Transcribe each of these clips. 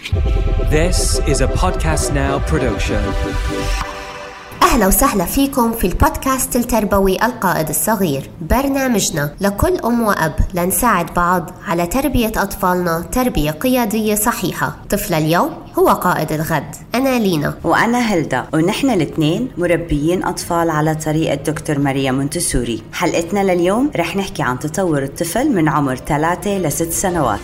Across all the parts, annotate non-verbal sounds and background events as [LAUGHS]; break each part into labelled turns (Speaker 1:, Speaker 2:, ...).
Speaker 1: This is a Podcast Now production.
Speaker 2: أهلا وسهلا فيكم في البودكاست التربوي القائد الصغير برنامجنا. لكل أم وأب لنساعد بعض على تربية أطفالنا تربية قيادية صحيحة. طفل اليوم هو قائد الغد. أنا لينا.
Speaker 3: وأنا هلدا. ونحن الاثنين مربيين أطفال على طريقة دكتور ماريا مونتسوري حلقتنا لليوم رح نحكي عن تطور الطفل من عمر ثلاثة لست سنوات.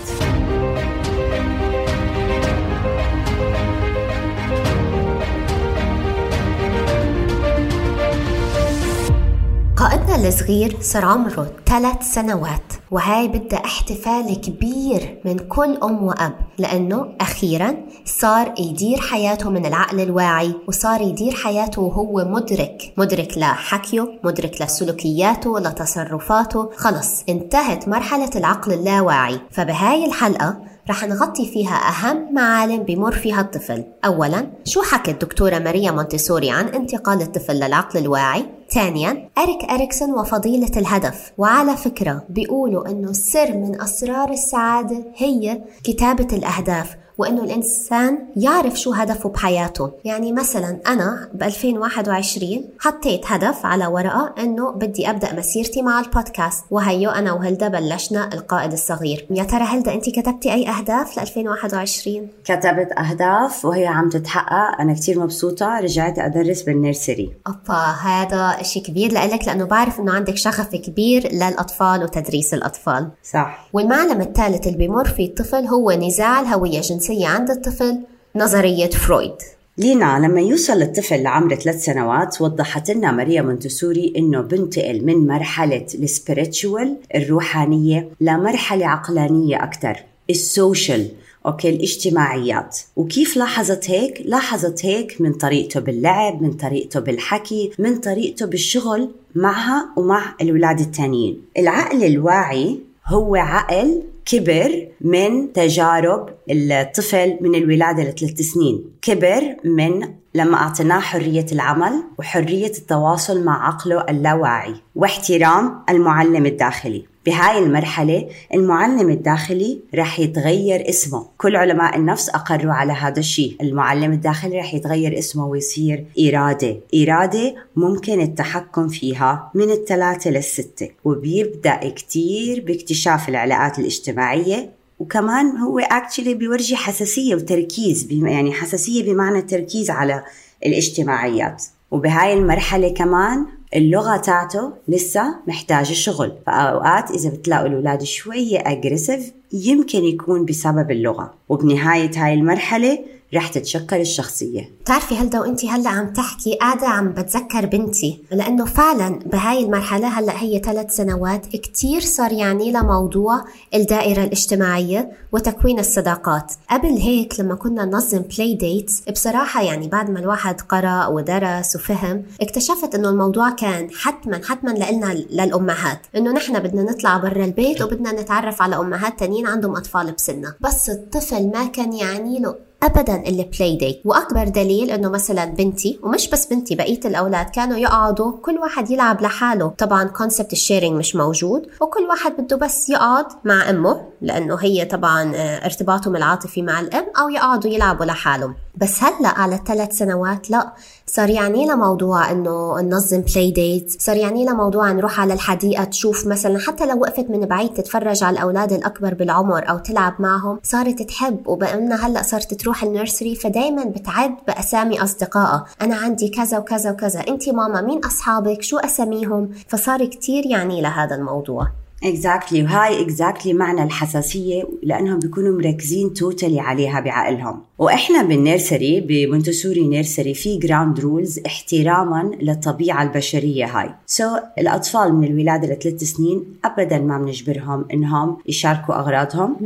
Speaker 2: الصغير صار عمره ثلاث سنوات وهاي بدها احتفال كبير من كل أم وأب لأنه أخيرا صار يدير حياته من العقل الواعي وصار يدير حياته وهو مدرك مدرك لحكيه مدرك لسلوكياته لتصرفاته خلص انتهت مرحلة العقل اللاواعي. فبهاي الحلقة رح نغطي فيها أهم معالم بمر فيها الطفل. أولا شو حكت الدكتورة ماريا مونتيسوري عن انتقال الطفل للعقل الواعي؟ ثانيا أريك أريكسون وفضيلة الهدف. وعلى فكرة بيقولوا أنه السر من أسرار السعادة هي كتابة الأهداف. وإنه الإنسان يعرف شو هدفه بحياته. يعني مثلا أنا ب 2021 حطيت هدف على ورقة إنه بدي أبدأ مسيرتي مع البودكاست وهيو أنا وهلدا بلشنا القائد الصغير. يا ترى هلدا انت كتبتي أي أهداف ل 2021
Speaker 3: كتبت أهداف وهي عم تتحقق. أنا كتير مبسوطة رجعت أدرس بالنيرسري.
Speaker 2: أبا هذا شيء كبير لإلك لأنه بعرف إنه عندك شغف كبير للأطفال وتدريس الأطفال.
Speaker 3: صح.
Speaker 2: والمعلم الثالث اللي بيمر فيه الطفل هو نزاع الهوية الجنسية عند الطفل؟ نظرية فرويد.
Speaker 3: لينا لما يوصل الطفل لعمر ثلاث سنوات وضحت لنا ماريا مونتسوري إنه بنتقل من مرحلة ال spiritual الروحانية لمرحله عقلانية أكثر ال social okay الاجتماعيات. وكيف لاحظت هيك؟ لاحظت هيك من طريقته باللعب من طريقته بالحكي من طريقته بالشغل معها ومع الأولاد التانيين. العقل الواعي هو عقل كبر من تجارب الطفل من الولادة لثلاث سنين. كبر من لما أعطيناه حرية العمل وحرية التواصل مع عقله اللاواعي واحترام المعلم الداخلي. بهاي المرحلة المعلم الداخلي رح يتغير اسمه. كل علماء النفس أقروا على هذا الشيء. المعلم الداخلي رح يتغير اسمه ويصير إرادة. إرادة ممكن التحكم فيها من الثلاثة للستة وبيبدأ كتير باكتشاف العلاقات الاجتماعية وكمان هو اكشلي بيورجي حساسية وتركيز يعني حساسية بمعنى التركيز على الاجتماعيات. وبهاي المرحلة كمان اللغة تاعته لسه محتاجة شغل. فأوقات إذا بتلاقوا الأولاد شوية أجريسيف يمكن يكون بسبب اللغة. وبنهاية هاي المرحلة رح تتشكل الشخصية.
Speaker 2: بتعرفي هلدا وانت هلأ عم تحكي قاعدة عم بتذكر بنتي لأنه فعلا بهاي المرحلة هلأ هي ثلاث سنوات كتير صار يعني لها موضوع الدائرة الاجتماعية وتكوين الصداقات. قبل هيك لما كنا ننظم play dates بصراحة يعني بعد ما الواحد قرأ ودرس وفهم اكتشفت إنه الموضوع كان حتما حتما لنا للأمهات. إنه نحن بدنا نطلع برا البيت وبدنا نتعرف على أمهات تانيين عندهم أطفال بسنة بس الطفل ما كان يعني له ابدا ال play date وأكبر دليل إنه مثلا بنتي ومش بس بنتي بقية الأولاد كانوا يقعدوا كل واحد يلعب لحاله. طبعا concept ال sharing مش موجود وكل واحد بده بس يقعد مع أمه لأنه هي طبعا ارتباطهم العاطفي مع الأم أو يقعدوا يلعبوا لحالهم. بس هلا على ثلاث سنوات لا صار يعني لها موضوع إنه ننظم play date صار يعني لها موضوع نروح على الحديقة تشوف مثلا حتى لو وقفت من بعيد تتفرج على الأولاد الأكبر بالعمر أو تلعب معهم صارت تحب. وبقى هلا صارت تروح ال nursery فدايما بتعد بأسامي أصدقائها. أنا عندي كذا وكذا وكذا أنت ماما مين أصحابك؟ شو أساميهم؟ فصار كتير يعني لهذا الموضوع.
Speaker 3: exactly. وهاي exactly معنى الحساسية لأنهم بيكونوا مركزين totally عليها بعقلهم. وإحنا بال nursery بمونتسوري nursery في ground rules احتراما للطبيعة البشرية هاي. so, الأطفال من الولادة لثلاث سنين ابدا ما بنجبرهم إنهم يشاركوا أغراضهم.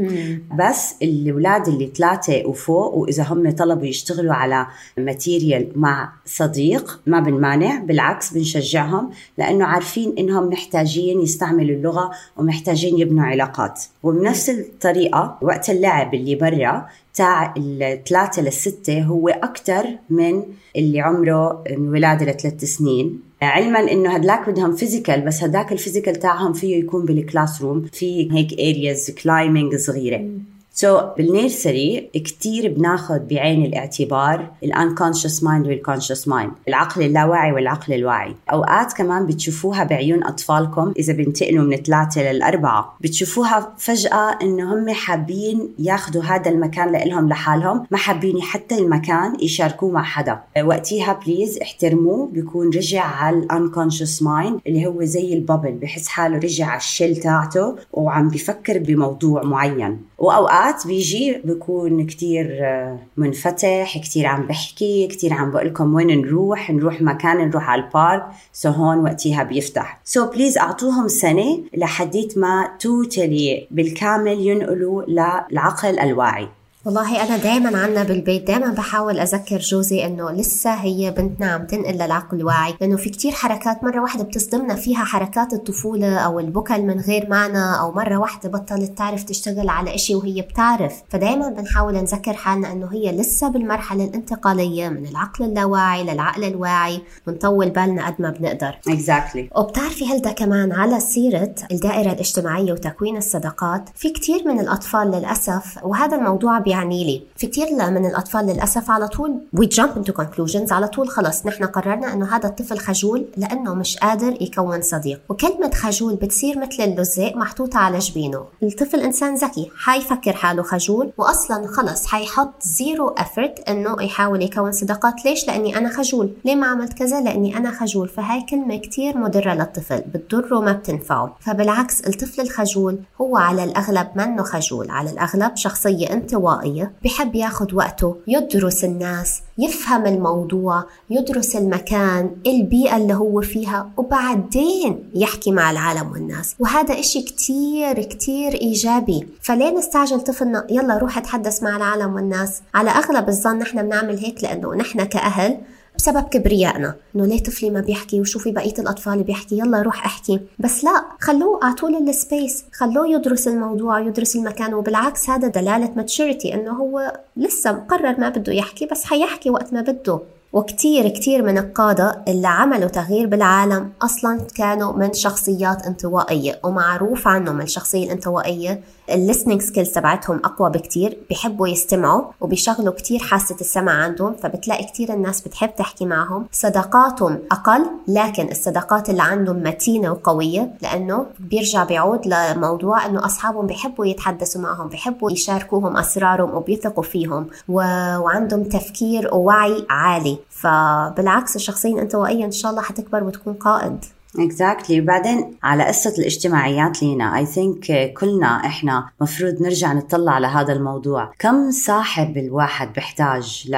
Speaker 3: بس الأولاد اللي ثلاثة وفوق وإذا هم طلبوا يشتغلوا على material مع صديق ما بنمانع بالعكس بنشجعهم لأنه عارفين إنهم محتاجين يستعملوا اللغة ومحتاجين يبنوا علاقات. وبنفس الطريقة وقت اللعب اللي برا تاع الثلاثة للستة هو أكثر من اللي عمره من ولادة لثلاث سنين. علما إنه هدلاك بدهم physical بس هداك ال physical تاعهم فيه يكون بال classroom في هيك areas climbing صغيرة. so, بال nursery كتير بناخد بعين الاعتبار ال unconscious mind وال conscious mind العقل اللاواعي والعقل الواعي. أوقات كمان بتشوفوها بعيون أطفالكم إذا بينتقلوا من ثلاثة للأربعة بتشوفوها فجأة إنه هم حابين ياخذوا هذا المكان لإلهم لحالهم ما حابين حتى المكان يشاركوه مع حدا. وقتيها please احترموه بيكون رجع على ال unconscious mind اللي هو زي ال bubble بحس حاله رجع على ال shell تاعته وعم بفكر بموضوع معين. وأوقات بيجي بكون كتير آه، منفتح كتير عم بحكي كتير عم بقول لكم وين نروح نروح مكان نروح على البارك. so هون وقتها بيفتح. so please أعطوهم سنة لحديت ما totally بالكامل ينقلوا للعقل الواعي.
Speaker 2: والله أنا دايما عنا بالبيت دايما بحاول أذكر جوزي إنه لسه هي بنتنا عم تنقل للعقل الواعي لأنه في كتير حركات مرة واحدة بتصدمنا فيها حركات الطفولة أو البكل من غير معنى أو مرة واحدة بطلت تعرف تشتغل على إشي وهي بتعرف فدايما بنحاول نذكر حالنا إنه هي لسه بالمرحلة الانتقالية من العقل اللاواعي للعقل الواعي ونطول بالنا قد ما بنقدر
Speaker 3: exactly.
Speaker 2: وبتعرفي هلدا كمان على سيرة الدائرة الاجتماعية وتكوين الصداقات في كتير من الأطفال للأسف وهذا الموضوع بيعني لي. في كثير من الأطفال للأسف على طول we jump into conclusions على طول خلص نحن قررنا أنه هذا الطفل خجول لأنه مش قادر يكون صديق. وكلمة خجول بتصير مثل اللزاق محطوطة على جبينه. الطفل إنسان ذكي حيفكر حاله خجول وأصلا خلص حيحط زيرو effort أنه يحاول يكون صداقات. ليش؟ لأني أنا خجول. ليه ما عملت كذا؟ لأني أنا خجول. فهاي كلمة كتير مضرة للطفل بتضره ما بتنفعه. فبالعكس الطفل الخجول هو على الأغلب منه خجول. على الأغلب شخصية انطوائية. التلقائية بحب ياخد وقته يدرس الناس يفهم الموضوع يدرس المكان البيئة اللي هو فيها وبعدين يحكي مع العالم والناس. وهذا إشي كتير كتير إيجابي. فليه نستعجل طفلنا؟ يلا روح اتحدث مع العالم والناس. على أغلب الظن نحن بنعمل هيك لأنه نحن كأهل بسبب كبريائنا. إنه ليه طفلي ما بيحكي وشوفي بقية الأطفال بيحكي يلا روح احكي. بس لا خلوه اعطوا له ال space خلوه يدرس الموضوع يدرس المكان وبالعكس هذا دلالة maturity إنه هو لسه مقرر ما بده يحكي بس حيحكي وقت ما بده. وكتير كتير من القادة اللي عملوا تغيير بالعالم أصلا كانوا من شخصيات انطوائية ومعروف عنهم الشخصية الانطوائية ال listening skills تبعتهم أقوى بكتير بيحبوا يستمعوا وبيشغلوا كتير حاسة السمع عندهم فبتلاقي كتير الناس بتحب تحكي معهم. صداقاتهم أقل لكن الصداقات اللي عندهم متينة وقوية لأنه بيرجع بيعود لموضوع إنه أصحابهم بيحبوا يتحدثوا معهم بيحبوا يشاركوهم أسرارهم وبيثقوا فيهم و... وعندهم تفكير ووعي عالي. فبالعكس الشخصيه الانطوائيه إن شاء الله حتكبر وتكون قائد.
Speaker 3: exactly. بعدين على قصة الاجتماعيات لينا I think كلنا إحنا مفروض نرجع نطلع على هذا الموضوع. كم صاحب الواحد بحتاج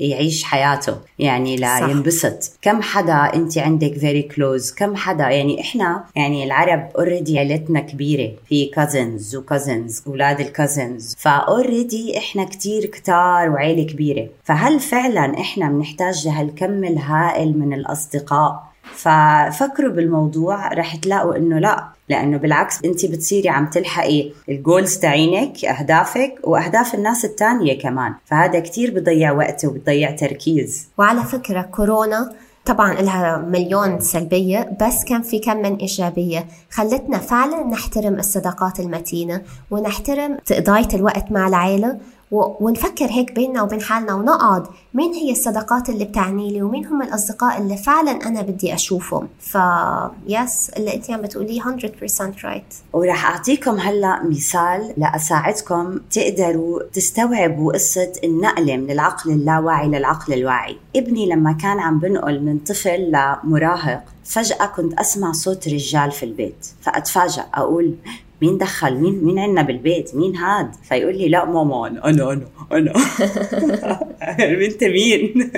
Speaker 3: ليعيش حياته؟ يعني لينبسط كم حدا أنت عندك very close كم حدا؟ يعني إحنا يعني العرب already عيلتنا كبيرة. في cousins و cousins أولاد ال cousins ف already إحنا كتير كتار وعيلة كبيرة. فهل فعلا إحنا بنحتاج لهالكم الهائل من الأصدقاء؟ ففكروا بالموضوع رح تلاقوا إنه لا لأنه بالعكس انت بتصيري عم تلحقي الجولز تاعينك أهدافك وأهداف الناس الثانية كمان. فهذا كتير بضيع وقت وبضيع تركيز.
Speaker 2: وعلى فكرة كورونا طبعا لها مليون سلبية بس كان في كم من إيجابية. خلتنا فعلا نحترم الصداقات المتينة ونحترم تقضاية الوقت مع العائلة ونفكر هيك بيننا وبين حالنا ونقعد مين هي الصداقات اللي بتعني لي ومين هم الأصدقاء اللي فعلا أنا بدي أشوفهم. ف yes اللي أنت عم بتقوليه 100% right
Speaker 3: وراح أعطيكم هلأ مثال لأساعدكم تقدروا تستوعبوا قصة النقلة من العقل اللاواعي للعقل الواعي. ابني لما كان عم بنقل من طفل لمراهق فجأة كنت أسمع صوت رجال في البيت فأتفاجأ أقول مين دخل؟ مين مين عندنا بالبيت؟ مين هاد؟ فيقول لي لا ماما أنا أنا أنا أنا. [LAUGHS] انت مين؟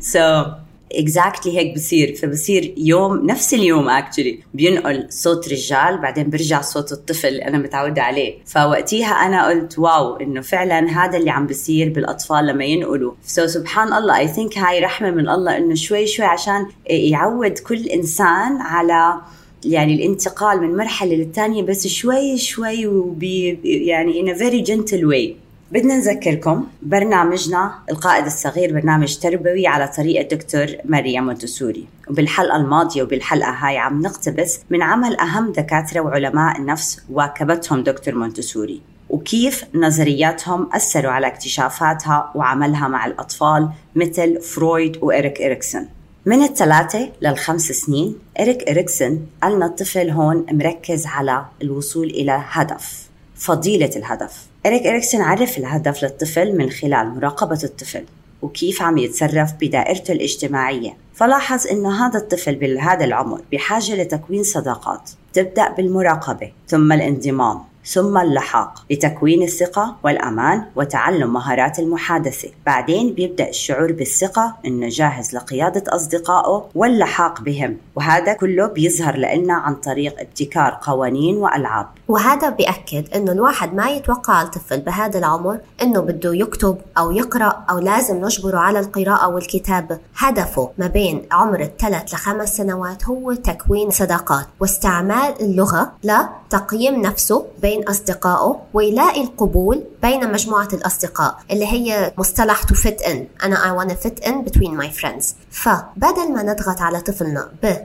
Speaker 3: so exactly هيك بصير. فبصير يوم نفس اليوم actually بينقل صوت رجال بعدين برجع صوت الطفل أنا متعودة عليه. فوقتيها أنا قلت wow إنه فعلا هذا اللي عم بصير بالأطفال لما ينقلوا. so سبحان الله I think هاي رحمة من الله إنه شوي شوي عشان يعود كل إنسان على يعني الانتقال من مرحلة للثانية بس شوي شوي وبي يعني in a very gentle way. بدنا نذكركم برنامجنا القائد الصغير برنامج تربوي على طريقة دكتور مريم مونتسوري. وبالحلقة الماضية وبالحلقة هاي عم نقتبس من عمل أهم دكاترة وعلماء النفس واكبتهم دكتور مونتسوري. وكيف نظرياتهم أثروا على اكتشافاتها وعملها مع الأطفال مثل فرويد وإريك إريكسون. من الثلاثة للخمس سنين إريك إريكسون قالنا الطفل هون مركز على الوصول إلى هدف فضيلة الهدف. إريك إريكسون عرف الهدف للطفل من خلال مراقبة الطفل وكيف عم يتصرف بدائرته الاجتماعية. فلاحظ أنه هذا الطفل بهذا العمر بحاجة لتكوين صداقات تبدأ بالمراقبة ثم الانضمام. ثم اللحاق لتكوين الثقة والأمان وتعلم مهارات المحادثة. بعدين بيبدأ الشعور بالثقة إنه جاهز لقيادة أصدقائه واللحاق بهم. وهذا كله بيظهر لنا عن طريق ابتكار قوانين وألعاب.
Speaker 2: وهذا بيأكد إنه الواحد ما يتوقع الطفل بهذا العمر إنه بده يكتب أو يقرأ أو لازم نجبره على القراءة والكتابة. هدفه ما بين عمر الثلاث لخمس سنوات هو تكوين صداقات واستعمال اللغة لتقييم نفسه بين أصدقائه ويلاقي القبول بين مجموعة الأصدقاء اللي هي مصطلح to fit in. أنا I wanna fit in between my friends. فبدل ما نضغط على طفلنا ب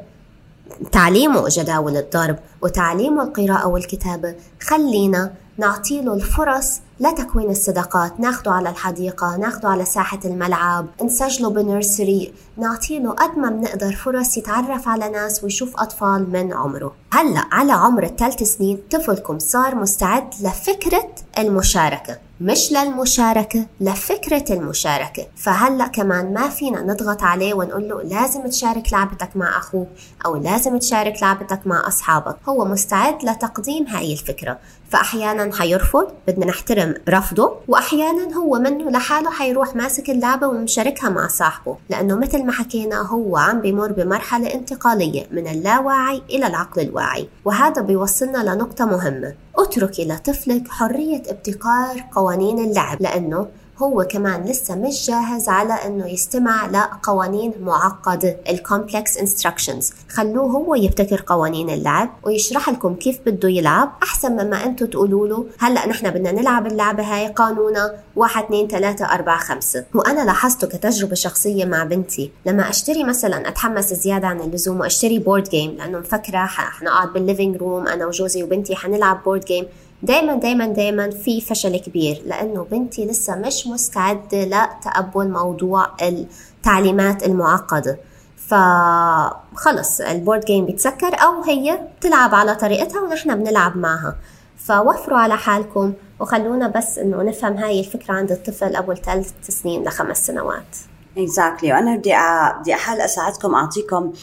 Speaker 2: تعليمه جداول الضرب وتعليمه القراءة والكتابة خلينا نعطيله الفرص لتكوين الصداقات. ناخده على الحديقة ناخده على ساحة الملعب نسجله بنرسري. نعطيله قد ما بنقدر فرص يتعرف على ناس ويشوف أطفال من عمره. هلأ على عمر الثلاث سنين طفلكم صار مستعد لفكرة المشاركة مش للمشاركة لفكرة المشاركة. فهلأ كمان ما فينا نضغط عليه ونقول له لازم تشارك لعبتك مع أخوك أو لازم تشارك لعبتك مع أصحابك. هو مستعد لتقديم هاي الفكرة. فأحيانا حيرفض بدنا نحترم رفضه وأحيانا هو منه لحاله حيروح ماسك اللعبة ومشاركها مع صاحبه لأنه مثل ما حكينا هو عم بمر بمرحلة انتقالية من اللاواعي إلى العقل الواعي وهذا بيوصلنا لنقطة مهمة. اتركي لطفلك حرية ابتكار قوانين اللعب لأنه هو كمان لسه مش جاهز على إنه يستمع لقوانين معقده ال complex instructions خلوه هو يبتكر قوانين اللعب ويشرح لكم كيف بده يلعب أحسن مما أنتم تقولوا له. هلأ نحن بدنا نلعب اللعبة هاي قانونها واحد اثنين ثلاثة أربعة خمسة. وأنا لاحظته كتجربة شخصية مع بنتي. لما أشتري مثلا أتحمس زيادة عن اللزوم وأشتري board game لأنه مفكرة حنقعد بال living room أنا وجوزي وبنتي حنلعب board game دايما دايما دايما في فشل كبير لأنه بنتي لسه مش مستعدة لتقبل موضوع التعليمات المعقدة. فخلص ال board game بيتسكر أو هي بتلعب على طريقتها ونحن بنلعب معها. فوفروا على حالكم وخلونا بس إنه نفهم هاي الفكرة عند الطفل قبل ثلاث سنين لخمس سنوات.
Speaker 3: exactly. وأنا بدي بدي احاول اساعدكم أعطيكم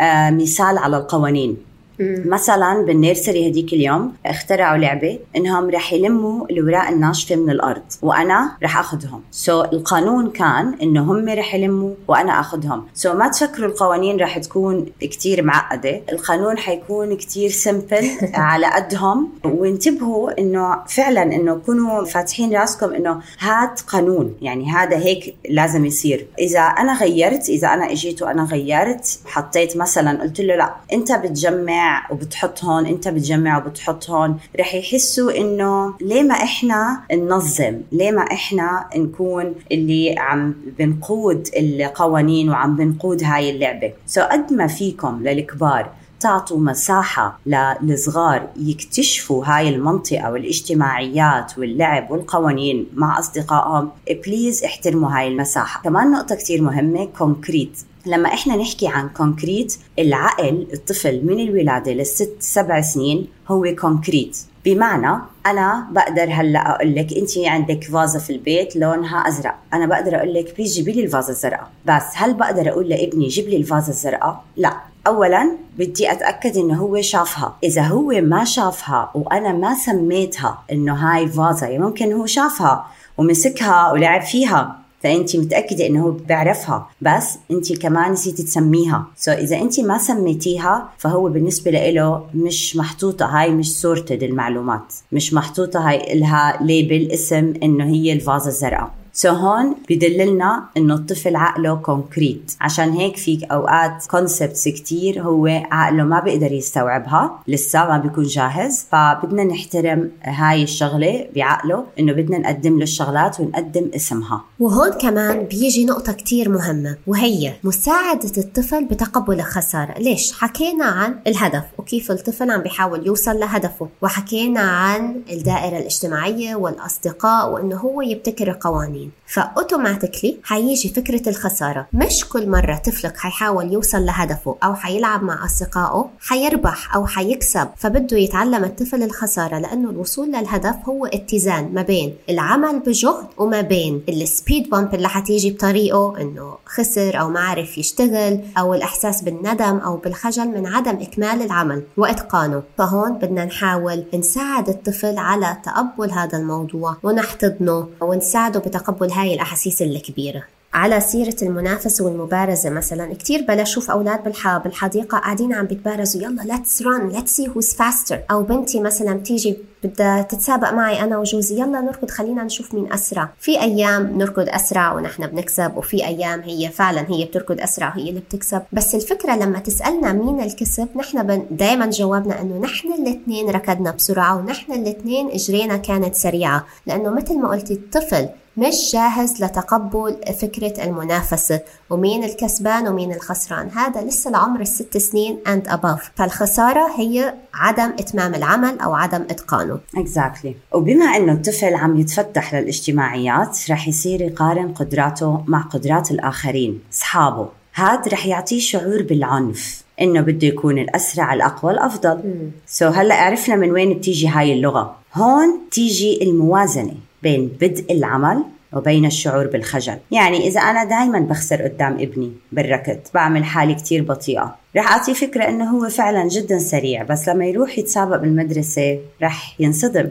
Speaker 3: آه مثال على القوانين. مثلا بال nursery هديك اليوم اخترعوا لعبة إنهم رح يلموا الاوراق الناشفة من الأرض وأنا رح أخذهم. so القانون كان إنه هم رح يلموا وأنا أخذهم. so ما تفكروا القوانين رح تكون كتير معقدة. القانون حيكون كتير simple [LAUGHS] على قدهم. وانتبهوا إنه فعلا إنه كونوا فاتحين راسكم إنه هاد قانون يعني هذا هيك لازم يصير. إذا أنا غيرت إذا أنا إجيت وأنا غيرت حطيت مثلا قلت له لا أنت بتجمع بتجمع وبتحط هون انت بتجمع وبتحط هون رح يحسوا إنه ليه ما إحنا ننظم؟ ليه ما إحنا نكون اللي عم بنقود القوانين وعم بنقود هاي اللعبة؟ so قد ما فيكم للكبار تعطوا مساحة للصغار يكتشفوا هاي المنطقة والاجتماعيات واللعب والقوانين مع أصدقائهم please احترموا هاي المساحة. كمان نقطة كتير مهمة concrete لما إحنا نحكي عن concrete العقل الطفل من الولادة للست سبع سنين هو concrete بمعنى أنا بقدر هلأ أقول لك أنت عندك فازة في البيت لونها أزرق. أنا بقدر أقول لك please جيبي لي الفازة الزرقاء. بس هل بقدر أقول لابني جيب لي الفازة الزرقاء؟ لا. اولا بدي أتأكد إنه هو شافها. إذا هو ما شافها وأنا ما سميتها إنه هاي فازة يعني ممكن هو شافها ومسكها ولعب فيها. فانت متأكدة إنه هو بيعرفها بس انت كمان نسيتي تسميها. so إذا انت ما سميتيها فهو بالنسبة له مش محطوطة. هاي مش sorted المعلومات. مش محطوطة هاي لها label اسم إنه هي الفازة الزرقاء. so هون بدللنا إنه الطفل عقله concrete عشان هيك في أوقات concepts كتير هو عقله ما بيقدر يستوعبها. لسه ما بيكون جاهز. فبدنا نحترم هاي الشغلة بعقله إنه بدنا نقدم له الشغلات ونقدم اسمها.
Speaker 2: وهون كمان بيجي نقطة كتير مهمة وهي مساعدة الطفل بتقبل الخسارة. ليش؟ حكينا عن الهدف وكيف الطفل عم بيحاول يوصل لهدفه وحكينا عن الدائرة الاجتماعية والأصدقاء وإنه هو يبتكر القوانين. فأوتوماتيكلي حيجي فكرة الخسارة. مش كل مرة طفلك حيحاول يوصل لهدفه أو حيلعب مع أصدقائه حيربح أو حيكسب. فبده يتعلم الطفل الخسارة لأنه الوصول للهدف هو اتزان ما بين العمل بجهد وما بين ال speed bump اللي حتيجي بطريقه إنه خسر أو ما عرف يشتغل أو الإحساس بالندم أو بالخجل من عدم إكمال العمل وإتقانه. فهون بدنا نحاول نساعد الطفل على تقبل هذا الموضوع ونحتضنه ونساعده بتقبل هاي الأحاسيس الكبيرة. على سيرة المنافسة والمبارزة مثلا. كتير بلا شوف أولاد بالح... بالحديقة قاعدين عم بيتبارزوا. يلا let's run let's see who's faster. أو بنتي مثلا بتيجي بدها تتسابق معي أنا وجوزي. يلا نركض خلينا نشوف مين أسرع. في أيام نركض أسرع ونحن بنكسب وفي أيام هي فعلا هي بتركض أسرع وهي اللي بتكسب. بس الفكرة لما تسألنا مين الكسب نحن. دايما جوابنا أنه نحن الاثنين ركضنا بسرعة ونحن الاثنين إجرينا كانت سريعة. لأنه مثل ما قلتي الطفل مش جاهز لتقبل فكرة المنافسة ومين الكسبان ومين الخسران. هذا لسه العمر الست سنين and above. فالخسارة هي عدم إتمام العمل أو عدم إتقانه.
Speaker 3: Exactly. وبما أنه الطفل عم يتفتح للاجتماعيات رح يصير يقارن قدراته مع قدرات الآخرين أصحابه. هاد رح يعطيه شعور بالعنف إنه بده يكون الأسرع الأقوى الأفضل. سو so هلأ عرفنا من وين بتيجي هاي اللغة. هون تيجي الموازنة. بين بدء العمل وبين الشعور بالخجل. يعني إذا أنا دايما بخسر قدام ابني بالركض بعمل حالي كتير بطيئة. رح أعطيه فكرة إنه هو فعلا جدا سريع بس لما يروح يتسابق بالمدرسة رح ينصدم.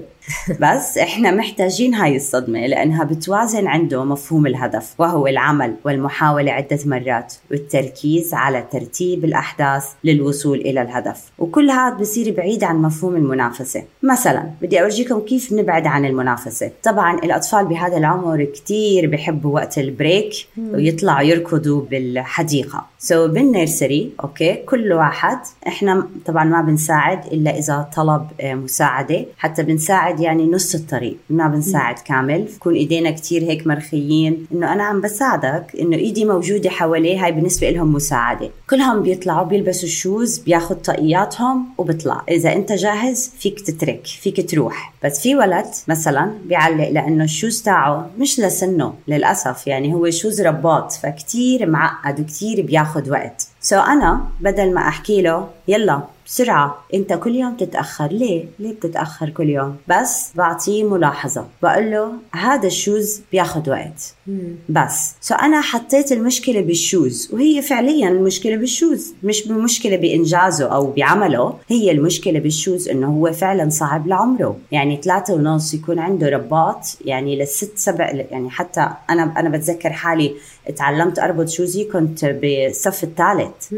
Speaker 3: بس إحنا محتاجين هاي الصدمة لأنها بتوازن عنده مفهوم الهدف وهو العمل والمحاولة عدة مرات والتركيز على ترتيب الأحداث للوصول إلى الهدف. وكل هذا بصير بعيد عن مفهوم المنافسة. مثلا بدي أورجيكم كيف نبعد عن المنافسة. طبعا الأطفال بهذا العمر كتير بحبوا وقت ال break ويطلعوا يركضوا بالحديقة. so بال nursery okay كل واحد إحنا طبعا ما بنساعد إلا إذا طلب مساعدة. حتى بنساعد يعني نص الطريق ما بنساعد كامل. بكون إيدينا كتير هيك مرخيين. إنه أنا عم بساعدك إنه إيدي موجودة حواليه هاي بالنسبة لهم مساعدة. كلهم بيطلعوا بيلبسوا ال shoes بياخذ طاقياتهم وبيطلع إذا أنت جاهز فيك تترك فيك تروح. بس في ولد مثلا بيعلق لأنه ال shoes تاعه مش لسنه للأسف. يعني هو shoes رباط فكتير معقد وكتير بياخد وقت. so أنا بدل ما أحكي له يلا بسرعة. انت كل يوم تتأخر ليه؟ ليه بتتأخر كل يوم؟ بس بعطيه ملاحظة. بقول له هذا ال shoes بياخد وقت. بس. so أنا حطيت المشكلة بال shoes. وهي فعليا المشكلة بال shoes. مش بمشكلة بإنجازه أو بعمله. هي المشكلة بال shoes إنه هو فعلا صعب لعمره. يعني ثلاثة ونص يكون عنده رباط. يعني للست سبع يعني حتى أنا أنا بتذكر حالي تعلمت أربط shoes ي كنت بالصف الثالث.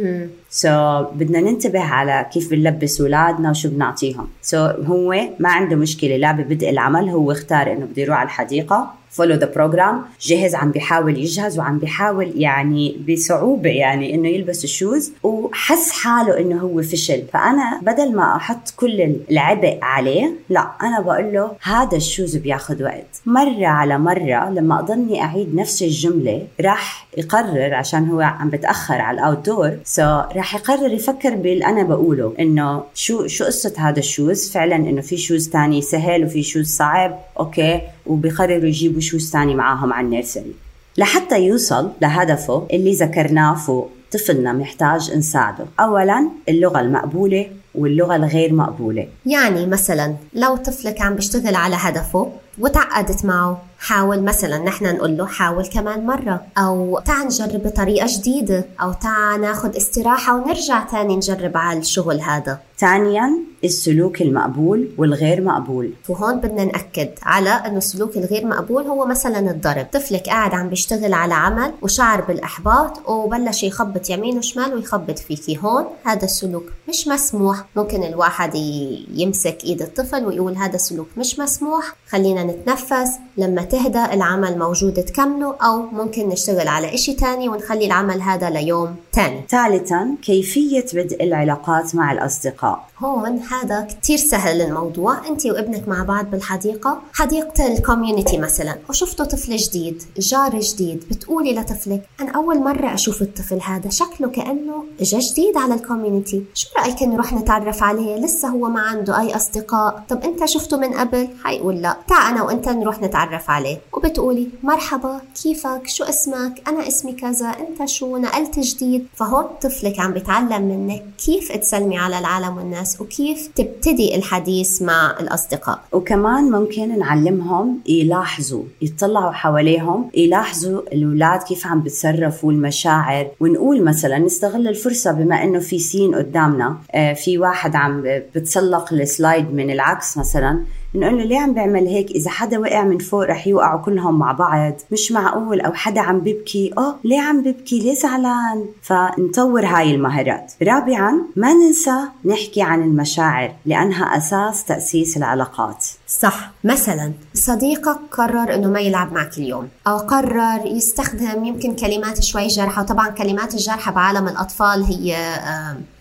Speaker 3: so, بدنا ننتبه على كيف بنلبس أولادنا وشو بنعطيهم. so, هو ما عنده مشكلة لا ببدء العمل هو اختار إنه بده يروح على الحديقة. follow the program جهز عم بيحاول يجهز وعم بيحاول يعني بصعوبة يعني إنه يلبس ال shoes وحس حاله إنه هو فشل. فأنا بدل ما أحط كل العبء عليه لا أنا بقول له هذا ال shoes بياخذ وقت. مرة على مرة لما أضلني أعيد نفس الجملة راح يقرر عشان هو عم بتأخر على ال outdoor so راح يقرر يفكر باللي أنا بقوله إنه شو شو قصة هذا ال shoes فعلا إنه في shoes تاني سهل وفي shoes صعب. okay. وبيقرروا يجيبوا شوز تاني معاهم على النيرسري. لحتى يوصل لهدفه اللي ذكرناه فوق طفلنا محتاج نساعده. أولا اللغة المقبولة واللغة الغير مقبولة.
Speaker 2: يعني مثلا لو طفلك عم بيشتغل على هدفه وتعقدت معه. حاول مثلا نحن نقول له حاول كمان مرة. أو تعال نجرب بطريقة جديدة. أو تعال ناخد استراحة ونرجع تاني نجرب على الشغل هذا.
Speaker 3: ثانيا السلوك المقبول والغير مقبول.
Speaker 2: وهون بدنا نأكد على أنه السلوك الغير مقبول هو مثلا الضرب. طفلك قاعد عم بيشتغل على عمل وشعر بالإحباط وبلش يخبط يمين وشمال ويخبط فيكي هون هذا السلوك مش مسموح. ممكن الواحد يمسك إيد الطفل ويقول هذا السلوك مش مسموح. خلينا نتنفس لما تهدى العمل موجود تكمله أو ممكن نشتغل على إشي تاني ونخلي العمل هذا ليوم تاني.
Speaker 3: ثالثا كيفية بدء العلاقات مع الأصدقاء.
Speaker 2: هون هذا كتير سهل الموضوع. انت وابنك مع بعض بالحديقة. حديقة ال community مثلا. وشفتوا طفل جديد جار جديد. بتقولي لطفلك أنا أول مرة أشوف الطفل هذا. شكله كأنه إجا جديد على الكوميونتي شو رأيك نروح نتعرف عليه؟ لسه هو ما عنده أي أصدقاء. طب أنت شفته من قبل؟ حيقول لا. تعا أنا وأنت نروح نتعرف عليه. وبتقولي مرحبا كيفك؟ شو اسمك؟ أنا اسمي كذا. أنت شو؟ نقلت جديد. فهون طفلك عم بيتعلم منك كيف تسلمي على العالم والناس. الناس وكيف تبتدي الحديث مع الأصدقاء؟
Speaker 3: وكمان ممكن نعلمهم يلاحظوا يطلعوا حواليهم يلاحظوا الأولاد كيف عم بتصرفوا المشاعر. ونقول مثلا نستغل الفرصة بما أنه في سين قدامنا آه، في واحد عم بتسلق السلايد من العكس مثلا. نقول له ليه عم بيعمل هيك؟ إذا حدا وقع من فوق رح يوقعوا كلهم مع بعض. مش معقول. أو حدا عم بيبكي. آه ليه عم بيبكي؟ ليه زعلان؟ فنطور هاي المهارات. رابعا ما ننسى نحكي عن المشاعر لأنها أساس تأسيس العلاقات.
Speaker 2: صح. مثلا صديقك قرر إنه ما يلعب معك اليوم أو قرر يستخدم يمكن كلمات شوي جارحه وطبعا كلمات الجارحه بعالم الأطفال هي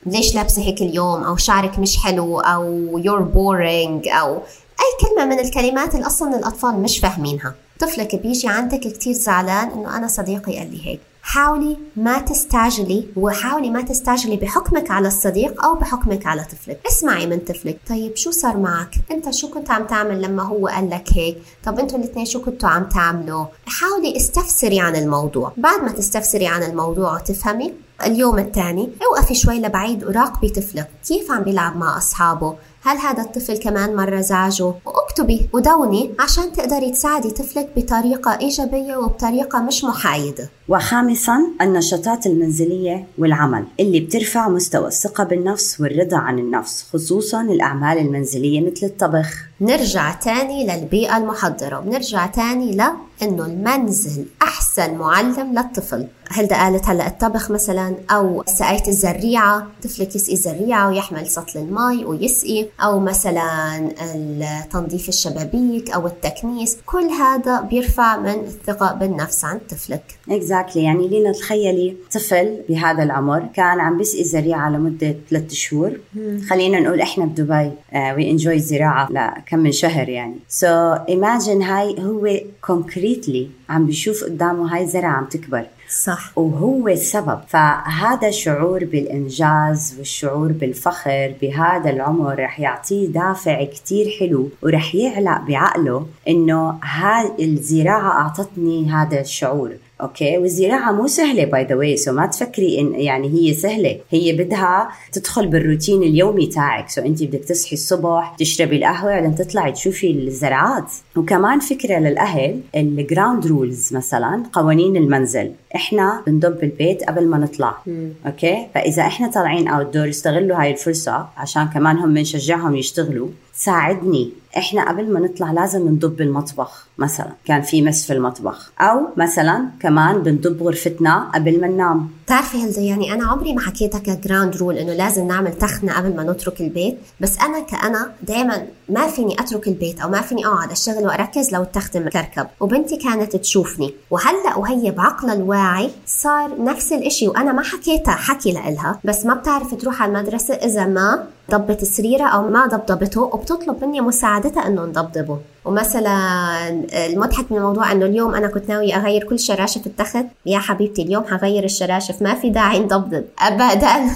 Speaker 2: ليش لابسة هيك اليوم؟ أو شعرك مش حلو أو you're boring أو أي كلمة من الكلمات اللي أصلا الأطفال مش فاهمينها. طفلك بيجي عندك كتير زعلان إنه أنا صديقي قال لي هيك. حاولي ما تستعجلي وحاولي ما تستعجلي بحكمك على الصديق أو بحكمك على طفلك. اسمعي من طفلك. طيب شو صار معك؟ أنت شو كنت عم تعمل لما هو قال لك هيك؟ طب أنتوا الاثنين شو كنتوا عم تعملوا؟ حاولي استفسري عن الموضوع. بعد ما تستفسري عن الموضوع وتفهمي اليوم الثاني أوقفي شوي لبعيد وراقبي طفلك. كيف عم بيلعب مع أصحابه؟ هل هذا الطفل كمان مرة زعجه؟ وأكتبي ودوني عشان تقدري تساعدي طفلك بطريقة إيجابية وبطريقة مش محايدة.
Speaker 3: وخامسا النشاطات المنزلية والعمل اللي بترفع مستوى الثقة بالنفس والرضا عن النفس خصوصا الأعمال المنزلية مثل الطبخ.
Speaker 2: نرجع تاني للبيئة المحضرة ونرجع تاني لأنه المنزل أحسن معلم للطفل. هلدا قالت هلأ الطبخ مثلا؟ أو سقايه الزريعة طفلك يسقي الزريعة ويحمل سطل المي ويسقي. أو مثلا تنظيف الشبابيك أو التكنيس. كل هذا بيرفع من الثقة بالنفس عند طفلك.
Speaker 3: exactly. يعني لينا تخيلي طفل بهذا العمر كان عم بيسقي زريعه لمدة ثلاث شهور. خلينا نقول إحنا بدبي we enjoy الزراعه لكم من شهر يعني. so imagine هاي هو concretely عم بيشوف قدامه هاي زرعه عم تكبر.
Speaker 2: صح.
Speaker 3: وهو السبب. فهذا شعور بالإنجاز والشعور بالفخر بهذا العمر رح يعطيه دافع كتير حلو ورح يعلق بعقله إنه هاي الزراعة أعطتني هذا الشعور. okay. والزراعه مو سهلة by the way so ما تفكري إن يعني هي سهلة. هي بدها تدخل بالروتين اليومي تاعك. so انت بدك تصحي الصبح تشربي القهوة بعدين تطلعي تشوفي الزرعات. وكمان فكرة للأهل ال ground rules مثلا قوانين المنزل. إحنا بنضب البيت قبل ما نطلع. مم. okay؟ فإذا إحنا طالعين outdoor استغلوا هاي الفرصة عشان كمان هم بنشجعهم يشتغلوا. ساعدني. إحنا قبل ما نطلع لازم نضب المطبخ مثلا. كان في mess في المطبخ. أو مثلا كمان بنضب غرفتنا قبل ما ننام.
Speaker 2: بتعرفي هلدا يعني أنا عمري ما حكيتها ك ground rule إنه لازم نعمل تختنا قبل ما نترك البيت. بس أنا كأنا دائما ما فيني أترك البيت أو ما فيني أقعد أشتغل وأركز لو التخت مكركب وبنتي كانت تشوفني. وهلأ وهي بعقلها الواعي صار نفس الإشي وأنا ما حكيتها حكي لإلها بس ما بتعرف تروح على المدرسة إذا ما ضبت سريرها أو ما ضبضبته وبتطلب مني مساعدتها إنه نضبضبه ومثلا المضحك من الموضوع إنه اليوم أنا كنت ناوية أغير كل شراشف في التخت. يا حبيبتي اليوم حغير الشراشف ما في داعي نضبضب ابدا.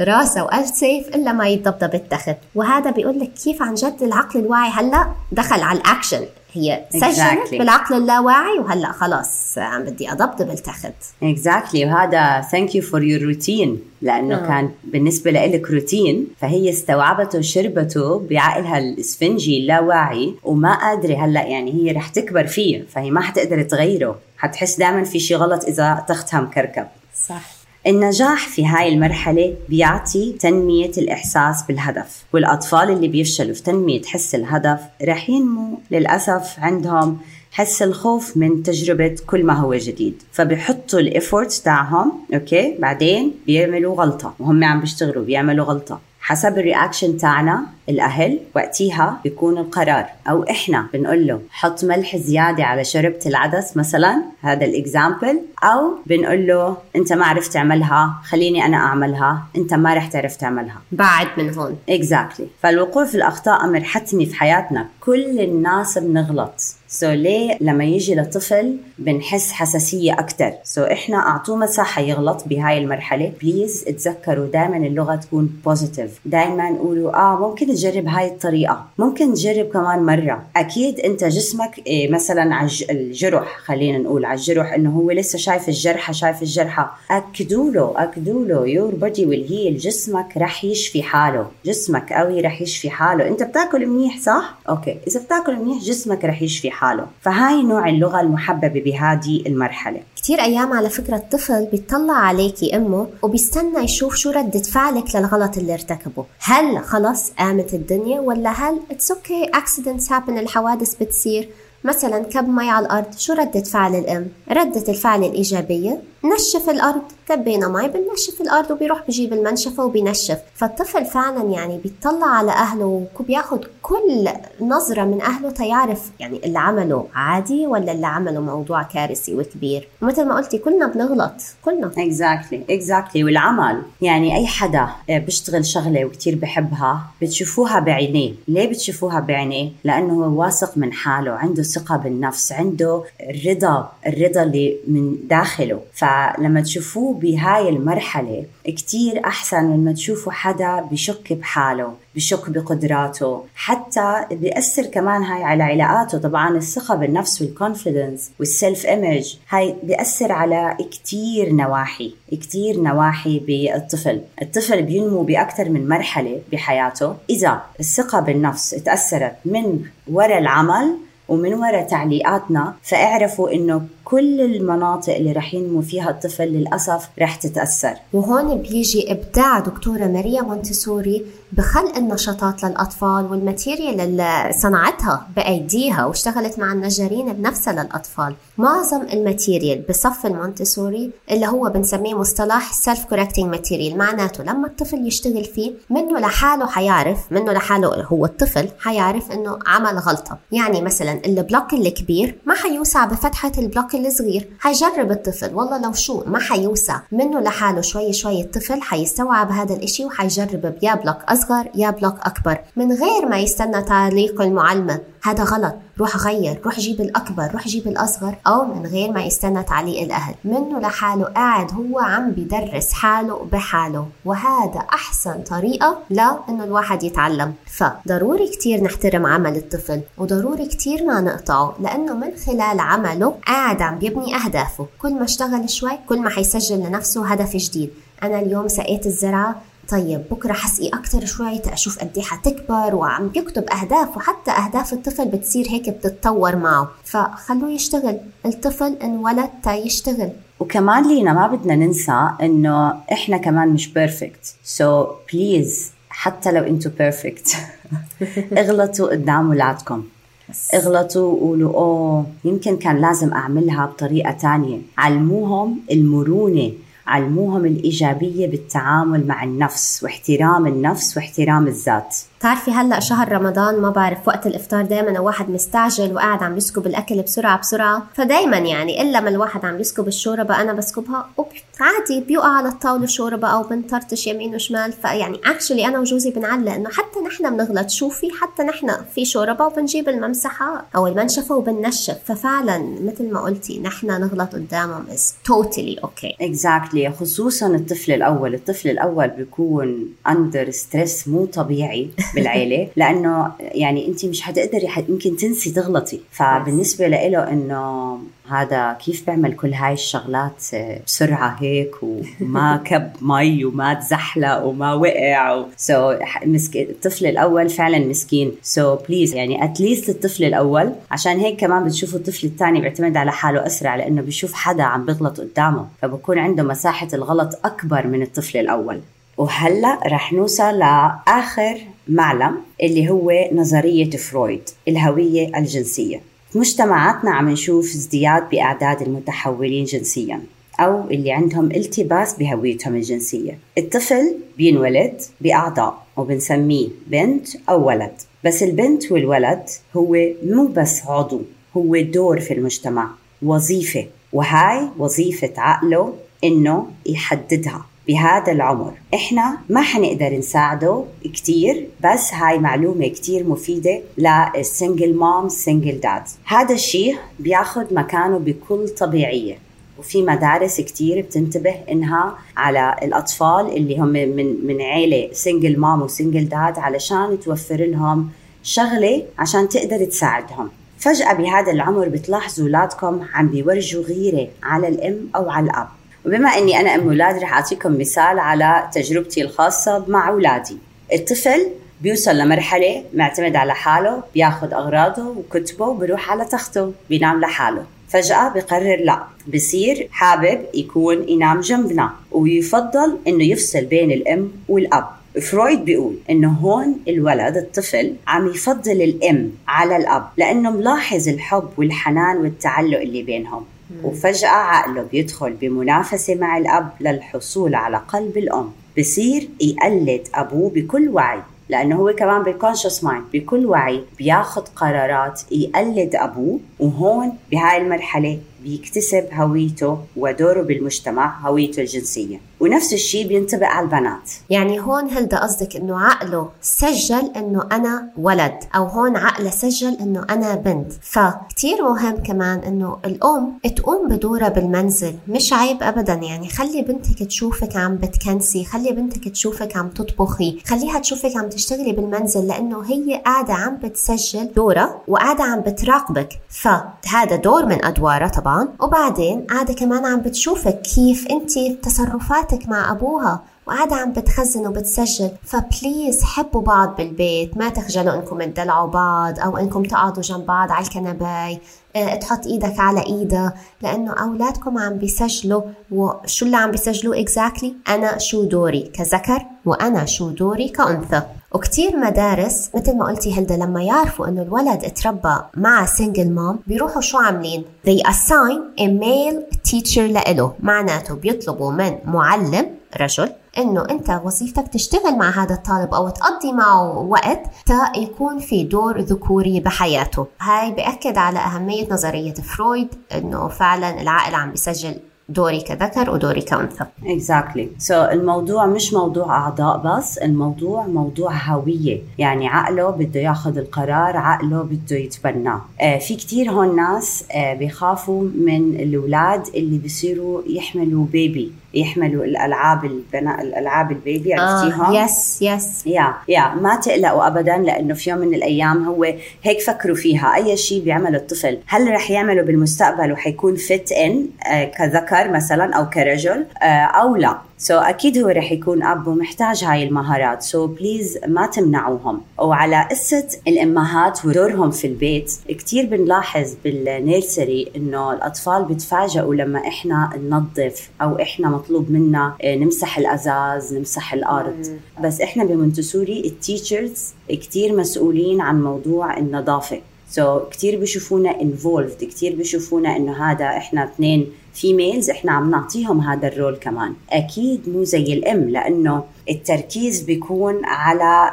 Speaker 2: [LAUGHS] راسها والف سيف إلا ما يتضبضب التخت وهذا بيقول لك كيف عن جد العقل الواعي هلأ دخل على الأكشن. هي سجلت exactly. بالعقل اللاواعي وهلأ خلاص عم بدي اضبضب التخت
Speaker 3: exactly. وهذا thank you for your routine لأنه آه. كان بالنسبة لك روتين فهي استوعبته وشربته بعقلها الإسفنجي اللاواعي وما قادره هلأ يعني هي رح تكبر فيه فهي ما حتقدر تغيره حتحس دائما في شيء غلط إذا تختها مكركب
Speaker 2: صح
Speaker 3: النجاح في هاي المرحلة بيعطي تنمية الإحساس بالهدف والأطفال اللي بيفشلوا في تنمية حس الهدف رح ينمو للأسف عندهم حس الخوف من تجربة كل ما هو جديد فبيحطوا ال effort تاعهم okay؟ بعدين بيعملوا غلطة وهم عم بيشتغلوا بيعملوا غلطة. حسب ال reaction تاعنا الأهل وقتها بيكون القرار. أو إحنا بنقول له حط ملح زيادة على شربة العدس مثلا هذا ال example. أو بنقول له أنت ما عرفت تعملها خليني أنا أعملها. أنت ما رح تعرف تعملها.
Speaker 2: بعد من هون.
Speaker 3: exactly. فالوقوع في الأخطاء أمر حتمي في حياتنا. كل الناس بنغلط. so ليه لما يجي لطفل بنحس حساسية أكثر so إحنا أعطوه مساحة يغلط بهاي المرحلة. please اتذكروا دائما اللغة تكون positive دائما قولوا آه ممكن تجرب هاي الطريقة. ممكن تجرب كمان مرة. أكيد أنت جسمك إيه مثلا على الجرح خلينا نقول على الجرح إنه هو لسه شايف الجرحة شايف الجرحة. أكدوا له أكدوا له. your body will heal جسمك رح يشفي حاله. جسمك قوي رح يشفي حاله. أنت بتاكل منيح صح؟ okay. إذا بتاكل منيح جسمك رح يشفي حاله. فهاي نوع اللغة المحببة بهذه المرحلة.
Speaker 2: كتير أيام على فكرة الطفل بيطلع عليكي أمه وبيستنى يشوف شو ردة فعلك للغلط اللي ارتكبه. هل خلص قامت الدنيا ولا هل it's okay accidents happen الحوادث بتصير؟ مثلا كب مي على الأرض شو ردة فعل الأم؟ ردة الفعل الإيجابية؟ نشف الأرض كبينا مي بنشف الأرض وبيروح بجيب المنشفة وبينشف. فالطفل فعلا يعني بيطلع على أهله وبياخد كل نظرة من أهله تيعرف يعني اللي عمله عادي ولا اللي عمله موضوع كارثي وكبير. ومثل ما قلتي كلنا بنغلط كلنا.
Speaker 3: exactly exactly والعمل يعني أي حدا بيشتغل شغلة وكتير بحبها بتشوفوها بعينيه. ليه بتشوفوها بعينيه؟ لأنه هو واثق من حاله عنده ثقة بالنفس عنده الرضا الرضا اللي من داخله. فلما تشوفوه بهاي المرحلة كتير أحسن من ما تشوفوا حدا بشك بحاله بشك بقدراته حتى بيأثر كمان هاي على علاقاته. طبعا الثقة بالنفس وال confidence وال self image هاي بيأثر على كتير نواحي كتير نواحي بالطفل. الطفل بينمو بأكثر من مرحلة بحياته. إذا الثقة بالنفس تأثرت من وراء العمل ومن وراء تعليقاتنا فاعرفوا إنه كل المناطق اللي رح ينمو فيها الطفل للأسف رح تتأثر.
Speaker 2: وهون بيجي إبداع دكتورة ماريا مونتسوري بخلق النشاطات للأطفال وال material اللي صنعتها بأيديها واشتغلت مع النجارين بنفسها للأطفال. معظم ال material بصف المونتسوري اللي هو بنسميه مصطلح self correcting material معناته لما الطفل يشتغل فيه منه لحاله حيعرف منه لحاله هو الطفل حيعرف إنه عمل غلطة. يعني مثلا ال block الكبير ما حيوسع بفتحة ال block الصغير حيجرب الطفل والله لو شو ما حيوسع. منه لحاله شوي شوي الطفل حيستوعب هذا الإشي وحيجرب يا بلوك أصغر يا بلوك أكبر. من غير ما يستنى تعليق المعلمة. هذا غلط. روح غير. روح جيب الأكبر. روح جيب الأصغر. أو من غير ما يستنى تعليق الأهل. منه لحاله. قاعد هو عم بدرس حاله بحاله. وهذا أحسن طريقة لأنه الواحد يتعلم. فضروري كتير نحترم عمل الطفل. وضروري كتير ما نقطعه. لأنه من خلال عمله قاعد عم بيبني أهدافه. كل ما اشتغل شوي كل ما حيسجل لنفسه هدف جديد. أنا اليوم سقيت الزرعة طيب بكرة حسقي أكثر شوي أشوف قد إيه حتكبر وعم بيكتب أهداف وحتى أهداف الطفل بتصير هيك بتتطور معه. فخلوه يشتغل. الطفل انولد تيشتغل
Speaker 3: وكمان لينا ما بدنا ننسى إنه إحنا كمان مش perfect so please حتى لو أنتم perfect [LAUGHS] اغلطوا قدام اولادكم اغلطوا وقولوا أوه يمكن كان لازم أعملها بطريقة تانية. علموهم المرونة. علموهم الإيجابية بالتعامل مع النفس واحترام النفس واحترام الذات.
Speaker 2: بتعرفي هلأ شهر رمضان ما بعرف وقت الإفطار دائما الواحد مستعجل وقاعد عم يسكب الأكل بسرعة بسرعة. فدائما يعني إلا ما الواحد عم يسكب الشوربة أنا بسكبها. عادي بيوقع على الطاولة شوربة أو بنطرطش يمين وشمال. فيعني actually أنا وجوزي بنعلق إنه حتى نحن بنغلط. شوفي حتى نحن في شوربة وبنجيب الممسحة أو المنشفة وبننشف. ففعلا مثل ما قلتي نحن نغلط قدامهم is totally okay
Speaker 3: exactly خصوصا الطفل الأول. الطفل الأول بيكون under stress مو طبيعي. بالعيلة. لأنه يعني انت مش حتقدري يمكن تنسي تغلطي. فبالنسبة له إنه هذا كيف بيعمل كل هاي الشغلات بسرعة هيك وما [LAUGHS] كب مي وما تزحلق وما وقع so, مسكين الطفل الأول فعلا مسكين. so, please يعني at least الطفل الأول. عشان هيك كمان بتشوفوا الطفل الثاني بيعتمد على حاله أسرع لأنه بيشوف حدا عم بيغلط قدامه. فبكون عنده مساحة الغلط أكبر من الطفل الأول. وهلأ رح نوصل لآخر معلم اللي هو نظرية فرويد الهوية الجنسية. في مجتمعاتنا عم نشوف ازدياد بأعداد المتحولين جنسيا أو اللي عندهم التباس بهويتهم الجنسية. الطفل بينولد بأعضاء وبنسميه بنت أو ولد. بس البنت والولد هو مو بس عضو هو دور في المجتمع وظيفة. وهاي وظيفة عقله إنه يحددها. بهذا العمر. إحنا ما حنقدر نساعده كتير بس هاي معلومة كتير مفيدة لل single mom single dad هذا الشيء بياخد مكانه بكل طبيعية وفي مدارس كتير بتنتبه إنها على الأطفال اللي هم من من عيلة single mom و single dad علشان توفر لهم شغلة عشان تقدر تساعدهم. فجأة بهذا العمر بتلاحظوا أولادكم عم بيورجوا غيرة على الأم أو على الأب. وبما أني أنا أم أولاد رح أعطيكم مثال على تجربتي الخاصة مع أولادي. الطفل بيوصل لمرحلة معتمد على حاله بياخد أغراضه وكتبه وبروح على تخته بينام لحاله. فجأة بقرر لا بصير حابب يكون ينام جنبنا ويفضل إنه يفصل بين الأم والأب. فرويد بيقول إنه هون الولد الطفل عم يفضل الأم على الأب لأنه ملاحظ الحب والحنان والتعلق اللي بينهم. وفجأة عقله بيدخل بمنافسة مع الأب للحصول على قلب الأم. بصير يقلد أبوه بكل وعي لأنه هو كمان بال conscious mind بكل وعي بياخذ قرارات يقلد أبوه وهون بهاي المرحلة بيكتسب هويته ودوره بالمجتمع هويته الجنسية. ونفس الشيء بينطبق على البنات.
Speaker 2: يعني هون هلدا قصدك إنه عقله سجل إنه أنا ولد أو هون عقله سجل إنه أنا بنت. فكتير مهم كمان إنه الأم تقوم بدورها بالمنزل مش عيب ابدا. يعني خلي بنتك تشوفك عم بتكنسي خلي بنتك تشوفك عم تطبخي خليها تشوفك عم تشتغلي بالمنزل لأنه هي قاعدة عم بتسجل دورها وقاعدة عم بتراقبك. فهذا دور من أدوارها طبعا. وبعدين قاعدة كمان عم بتشوفك كيف انت تصرفات حياتك مع أبوها وقاعدة عم بتخزن وبتسجل. ف please حبوا بعض بالبيت. ما تخجلوا إنكم تدلعوا بعض أو إنكم تقعدوا جنب بعض على الكنباية. آه تحط إيدك على إيدها لأنه أولادكم عم بيسجلوا. وشو اللي عم بيسجلوا exactly أنا شو دوري كذكر وأنا شو دوري كأنثى. وكتير مدارس مثل ما قلتي هلدا لما يعرفوا إنه الولد اتربى مع single mom بيروحوا شو عاملين؟ they assign a male teacher لإله. معناته بيطلبوا من معلم رجل إنه أنت وظيفتك تشتغل مع هذا الطالب أو تقضي معه وقت تا يكون في دور ذكوري بحياته. هاي بأكد على أهمية نظرية فرويد إنه فعلا العقل عم بيسجل دوري كذكر ودوري كأنثى.
Speaker 3: Exactly. So الموضوع مش موضوع أعضاء بس الموضوع موضوع هوية. يعني عقله بده ياخذ القرار عقله بده يتبناه آه في كتير هون ناس آه بيخافوا من الأولاد اللي بيصيروا يحملوا baby يحملوا الألعاب البناء الألعاب ال baby عرفتيهم؟
Speaker 2: yes yes
Speaker 3: yeah yeah. ما تقلقوا ابدا لأنه في يوم من الأيام هو هيك فكروا فيها. أي شيء بيعمله الطفل هل رح يعمله بالمستقبل وحيكون fit in آه كذكر. مثلا أو كرجل آه أو لا. so, أكيد هو رح يكون أب ومحتاج هاي المهارات. so, please ما تمنعوهم. وعلى قصة الأمهات ودورهم في البيت كثير بنلاحظ بال nursery إنه الأطفال بتفاجئوا لما إحنا ننظف أو إحنا مطلوب منا نمسح الأزاز نمسح الأرض. بس إحنا بمونتسوري ال teachers كثير مسؤولين عن موضوع النظافة. so, كثير بيشوفونا involved كثير بيشوفونا إنه هذا إحنا اثنين females إحنا عم نعطيهم هذا ال role كمان. أكيد مو زي الأم لأنه التركيز بيكون على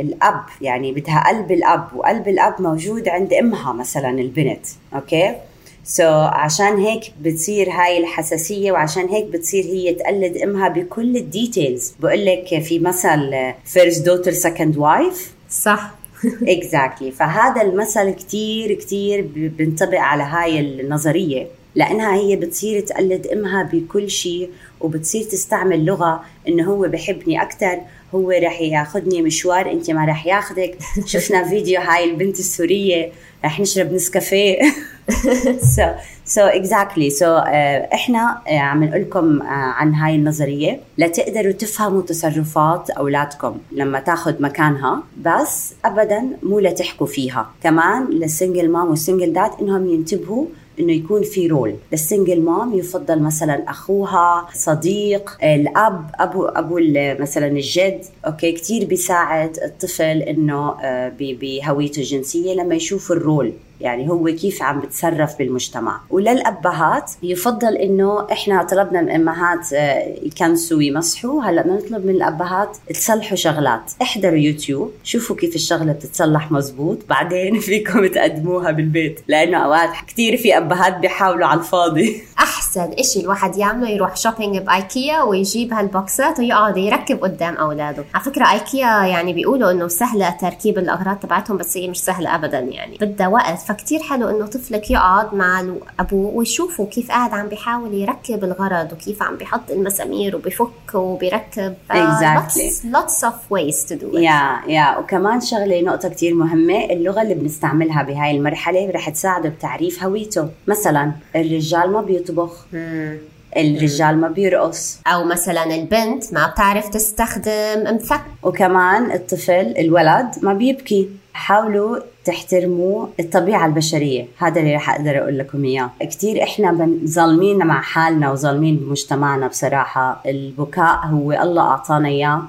Speaker 3: الأب. يعني بدها قلب الأب وقلب الأب موجود عند أمها مثلا البنت. okay؟ so, عشان هيك بتصير هاي الحساسية وعشان هيك بتصير هي تقلد أمها بكل ال details بقول لك في مثل first daughter second wife
Speaker 2: صح.
Speaker 3: exactly. [LAUGHS] فهذا المثل كتير كتير بينطبق على هاي النظرية. لأنها هي بتصير تقلد أمها بكل شيء وبتصير تستعمل لغة إنه هو بحبني أكثر هو رح ياخذني مشوار أنت ما رح ياخذك [LAUGHS] شفنا فيديو هاي البنت السورية رح نشرب نسكافيه. [LAUGHS] so so exactly so إحنا uh, عم نقول لكم uh, عن هاي النظرية. لتقدروا تفهموا تصرفات أولادكم لما تاخذ مكانها. بس ابدا مو لتحكوا فيها. كمان لل single mom وال single dad إنهم ينتبهوا إنه يكون في role لل single mom يفضل مثلا أخوها صديق الأب أبو أبو مثلا الجد. okay كثير بيساعد الطفل إنه بهويته الجنسية لما يشوف ال role يعني هو كيف عم بتصرف بالمجتمع. وللأبهات يفضل إنه إحنا طلبنا من الأمهات آه، يكنسوا ويمسحوا هلأ بنطلب من الأبهات تصلحوا شغلات. احضروا يوتيوب شوفوا كيف الشغلة بتتصلح مزبوط. بعدين [LAUGHS] فيكم تقدموها بالبيت لأنه أوقات كثير في أبهات بيحاولوا على الفاضي. [LAUGHS]
Speaker 2: أحسن إشي الواحد يعمله يروح شوبينج بأيكيا ويجيب هالبوكسات ويقعد يركب قدام أولاده. على فكرة أيكيا يعني بيقولوا إنه سهلة تركيب الأغراض تبعتهم بس هي مش سهلة ابدا يعني. بدها وقت فكتير حلو إنه طفلك يقعد مع أبوه ويشوفوا كيف قاعد عم بيحاول يركب الغرض وكيف عم بيحط المسامير وبيفك وبيركب.
Speaker 3: exactly.
Speaker 2: lots, lots of ways to do it.
Speaker 3: يا يا. وكمان شغلة نقطة كتير مهمة اللغة اللي بنستعملها بهاي المرحلة رح تساعده بتعريف هويته. مثلا الرجال ما بيطبخ. الرجال ما بيرقص.
Speaker 2: أو مثلا البنت ما بتعرف تستخدم مفك.
Speaker 3: وكمان الطفل الولد ما بيبكي. حاولوا تحترموا الطبيعة البشرية. هذا اللي رح أقدر أقول لكم إياه. كتير إحنا ظالمين مع حالنا وظالمين بمجتمعنا بصراحة. البكاء هو الله أعطانا إياه.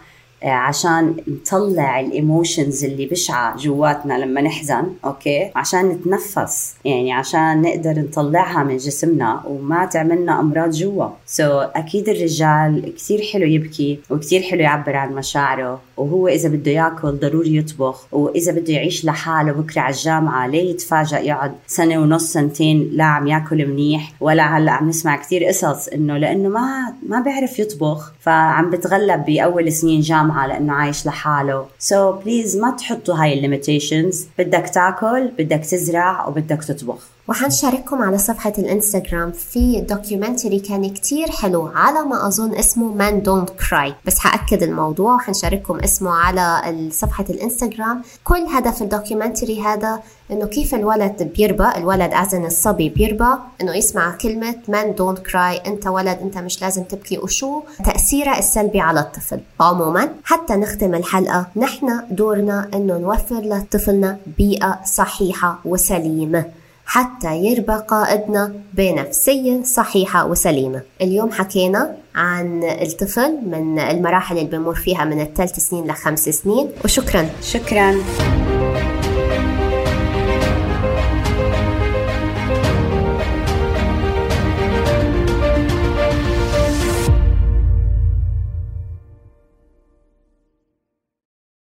Speaker 3: عشان نطلع ال emotions اللي بشعة جواتنا لما نحزن okay؟ عشان نتنفس يعني عشان نقدر نطلعها من جسمنا وما تعملنا أمراض جوا. so so, أكيد الرجال كثير حلو يبكي وكثير حلو يعبر عن مشاعره وهو إذا بده يأكل ضروري يطبخ وإذا بده يعيش لحاله بكرة على الجامعة ليه يتفاجئ يقعد سنة ونص سنتين لا عم يأكل منيح؟ ولا هلأ عم نسمع كثير قصص إنه لأنه ما ما بيعرف يطبخ فعم بتغلب بأول سنين جامعة لأنه عايش لحاله. so so, please ما تحطوا هاي ال limitations بدك تاكل بدك تزرع وبدك تطبخ.
Speaker 2: وحنشارككم على صفحة الإنستغرام في documentary كان كتير حلو على ما أظن اسمه Men Don't Cry. بس حأكد الموضوع وحنشارككم اسمه على صفحة الإنستغرام. كل هدف الدوكيومنتري هذا إنه كيف الولد بيربى الولد اعزن الصبي بيربى إنه يسمع كلمة Man Don't Cry. أنت ولد أنت مش لازم تبكي. وشو تأثيرها السلبي على الطفل؟ عموما حتى نختم الحلقة نحن دورنا إنه نوفر لطفلنا بيئة صحيحة وسليمة. حتى يربى قائدنا بنفسية صحيحة وسليمة. اليوم حكينا عن الطفل من المراحل اللي بمر فيها من الثلاث سنين لخمس سنين. وشكرا.
Speaker 3: شكرا.